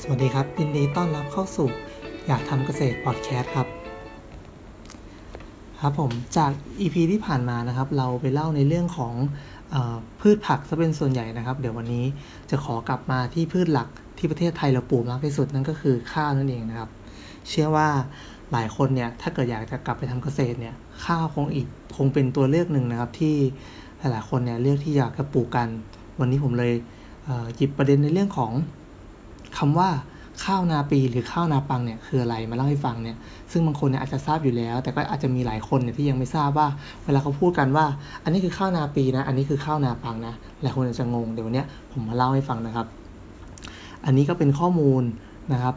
สวัสดีครับยินดีต้อนรับเข้าสู่อยากทำเกษตรพอดแคสต์ครับ ครับผมจาก EP ที่ผ่านมานะครับ เราไปเล่าในเรื่องของอพืชผักซะเป็นส่วนใหญ่นะครับ เดี๋ยววันนี้จะขอกลับมาที่พืชหลักที่ประเทศไทยเราปลูกมากที่สุดนั่นก็คือข้าวนั่นเองนะครับ เชื่อว่าหลายคนเนี่ยถ้าเกิดอยากจะกลับไปทำเกษตรเนี่ยข้าวคงอีกคงเป็นตัวเลือกหนึ่งนะครับที่หลายๆคนเนี่ยเลือกที่อยากจะปลูกกัน วันนี้ผมเลยหยิบประเด็นในเรื่องของคำว่าข้าวนาปีหรือข้าวนาปังเนี่ยคืออะไรมาเล่าให้ฟังเนี่ยซึ่งบางคนเนี่ยอาจจะทราบอยู่แล้ว แต่ก็อาจจะมีหลายคนเนี่ยที่ยังไม่ทราบว่า เวลาเขาพูดกันว่า อันนี้คือข้าวนาปีนะ อันนี้คือข้าวนาปังนะหลายคนอาจจะงงเดี๋ยววันนี้ผมมาเล่าให้ฟังนะครับ อันนี้ก็เป็นข้อมูลนะครับ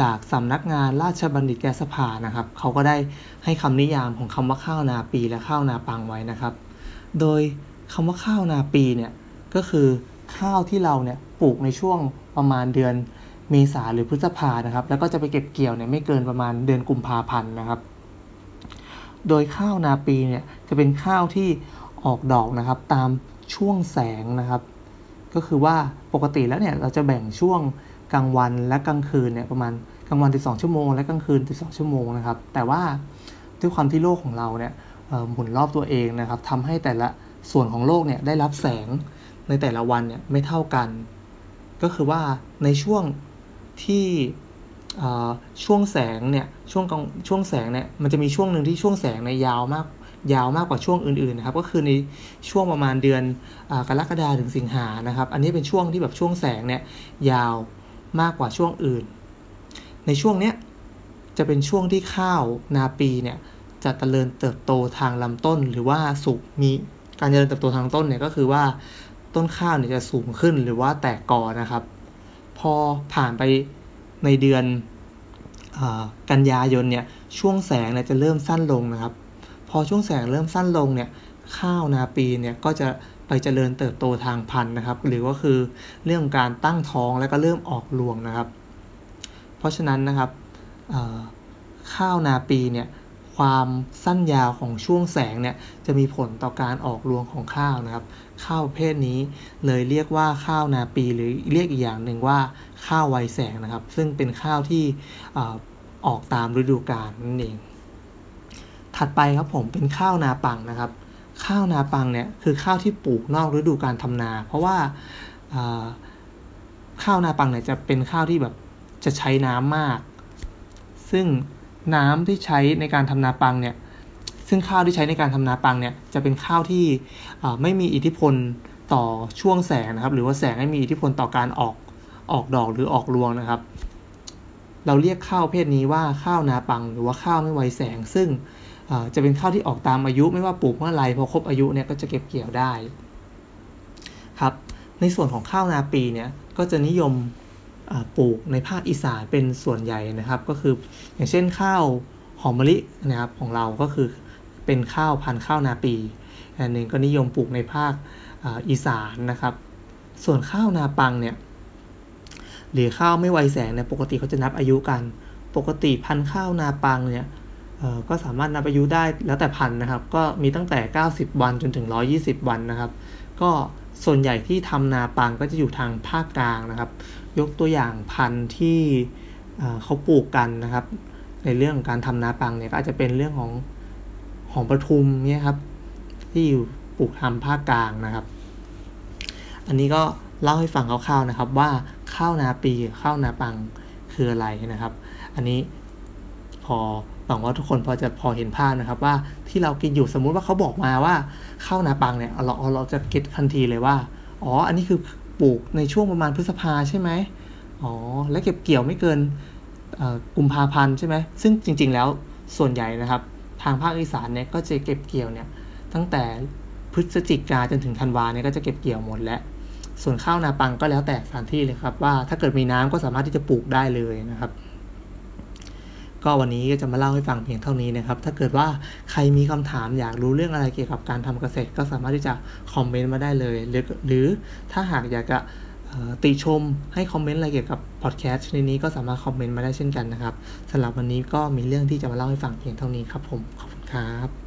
จากสำนักงานราชบัณฑิตแกสภานะครับเขาก็ได้ให้คำนิยามของคำว่าข้าวนาปีและข้าวนาปังไว้นะครับ โดยคำว่าข้าวนาปีเนี่ย ก็คือข้าวที่เราเนี่ยปลูกในช่วงประมาณเดือนเมษาหรือพฤษภานะครับ แล้วก็จะไปเก็บเกี่ยวเนี่ยไม่เกินประมาณเดือนกุมภาพันธ์นะครับ โดยข้าวนาปีเนี่ยจะเป็นข้าวที่ออกดอกนะครับตามช่วงแสงนะครับ ก็คือว่าปกติแล้วเนี่ยเราจะแบ่งช่วงกลางวันและกลางคืนเนี่ยประมาณกลางวัน 12 ชั่วโมง และกลางคืน 12 ชั่วโมงนะครับ แต่ว่าด้วยความที่โลกของเราเนี่ยหมุนรอบตัวเองนะครับทำให้แต่ละส่วนของโลกเนี่ยได้รับแสง ในแต่ละวันเนี่ยไม่เท่ากัน ก็คือว่าในช่วงที่ช่วงแสงเนี่ยช่วงช่วงแสงเนี่ยมันจะมีช่วงหนึ่งที่ช่วงแสงในยาวมากยาวมากกว่าช่วงอื่นๆนะครับก็คือในช่วงประมาณเดือนกรกฎาถึงสิงหานะครับ อันนี้เป็นช่วงที่แบบช่วงแสงเนี่ยยาวมากกว่าช่วงอื่น ในช่วงเนี้ยจะเป็นช่วงที่ข้าวนาปีเนี่ยจะเจริญเติบโตทางลำต้นหรือว่าสุกมีการเจริญเติบโตทางต้นเนี่ยก็คือว่า ต้นข้าวเนี่ยจะสูงขึ้นหรือว่าแตกกอนะครับ พอผ่านไปในเดือนกันยายนเนี่ยช่วงแสงเนี่ยจะเริ่มสั้นลงนะครับ พอช่วงแสงเริ่มสั้นลงเนี่ยข้าวนาปีเนี่ยก็จะไปเจริญเติบโตทางพันธุ์นะครับ หรือว่าคือเรื่องการตั้งท้องแล้วก็เริ่มออกรวงนะครับ เพราะฉะนั้นนะครับข้าวนาปีเนี่ย ความสั้นยาวของช่วงแสงเนี่ยจะมีผลต่อการออกรวงของข้าวนะครับ ข้าวประเพศนี้เลยเรียกว่าข้าวนาปีหรือเรียกอีกอย่างหนึ่งว่าข้าวไวแสงนะครับ ซึ่งเป็นข้าวที่ออกตามฤดูกาลนั่นเอง ถัดไปครับผมเป็นข้าวนาปังนะครับ ข้าวนาปังเนี่ยคือข้าวที่ปลูกนอกฤดูการทำนา เพราะว่าข้าวนาปังเนี่ยจะเป็นข้าวที่แบบจะใช้น้ำมาก ซึ่ง น้ำที่ใช้ในการทำนาปังเนี่ยซึ่งข้าวที่ใช้ในการทำนาปังเนี่ยจะเป็นข้าวที่ไม่มีอิทธิพลต่อช่วงแสงนะครับ หรือว่าแสงไม่มีอิทธิพลต่อการออกออกดอกหรือออกรวงนะครับ เราเรียกข้าวเพศนี้ว่าข้าวนาปัง หรือว่าข้าวไม่ไวแสง ซึ่งจะเป็นข้าวที่ออกตามอายุไม่ว่าปลูกเมื่อไรพอครบอายุเนี่ยก็จะเก็บเกี่ยวได้ครับในส่วนของข้าวนาปีเนี่ยก็จะนิยม ปลูกในภาคอีสานเป็นส่วนใหญ่นะครับ ก็คืออย่างเช่นข้าวหอมมะลินะครับของเราก็คือเป็นข้าวพันธุ์ข้าวนาปีอันหนึ่งก็นิยมปลูกในภาคอีสานนะครับ ส่วนข้าวนาปังเนี่ยหรือข้าวไม่ไวแสงเนี่ยปกติเขาจะนับอายุกัน ปกติพันธุ์ข้าวนาปังเนี่ยก็สามารถนับอายุได้แล้วแต่พันธุ์นะครับ ก็มีตั้งแต่ 90 วันจนถึง 120 วันนะครับ ก็ ส่วนใหญ่ที่ทำนาปังก็จะอยู่ทางภาคกลางนะครับ ยกตัวอย่างพันธุ์ที่เขาปลูกกันนะครับ ในเรื่องการทำนาปังเนี่ยก็อาจจะเป็นเรื่องของหอมประทุมเนี่ยครับ ที่อยู่ปลูกทำภาคกลางนะครับ อันนี้ก็เล่าให้ฟังคร่าวๆนะครับ ว่าข้าวนาปีข้าวนาปังคืออะไรนะครับ อันนี้พอหวังว่าทุกคนพอจะพอเห็นภาพนะครับว่า ที่เรากินอยู่สมมุติว่าเขาบอกมาว่าข้าวนาปังเนี่ยเราเราจะเก็ตทันทีเลยว่า อ๋อ อันนี้คือปลูกในช่วงประมาณพฤษภาใช่ไหมอ๋อ และเก็บเกี่ยวไม่เกินกุมภาพันธ์ใช่ไหมซึ่งจริง ๆ แล้วส่วนใหญ่นะครับ ทางภาคอีสานเนี่ยก็จะเก็บเกี่ยวเนี่ยตั้งแต่พฤศจิกาจนถึงธันวาเนี่ยก็จะเก็บเกี่ยวหมดแล้ว ส่วนข้าวนาปังก็แล้วแต่สถานที่เลยครับว่าถ้าเกิดมีน้ำก็สามารถที่จะปลูกได้เลยนะครับ ก็วันนี้ก็จะมาเล่าให้ฟังเพียงเท่านี้นะครับ ถ้าเกิดว่าใครมีคำถามอยากรู้เรื่องอะไรเกี่ยวกับการทำเกษตร ก็สามารถที่จะคอมเมนต์มาได้เลย หรือหรือถ้าหากอยากจะติชมให้คอมเมนต์อะไรเกี่ยวกับพอดแคสต์ชนิดนี้ก็สามารถคอมเมนต์มาได้เช่นกันนะครับสำหรับวันนี้ก็มีเรื่องที่จะมาเล่าให้ฟังเพียงเท่านี้ครับผมขอบคุณครับ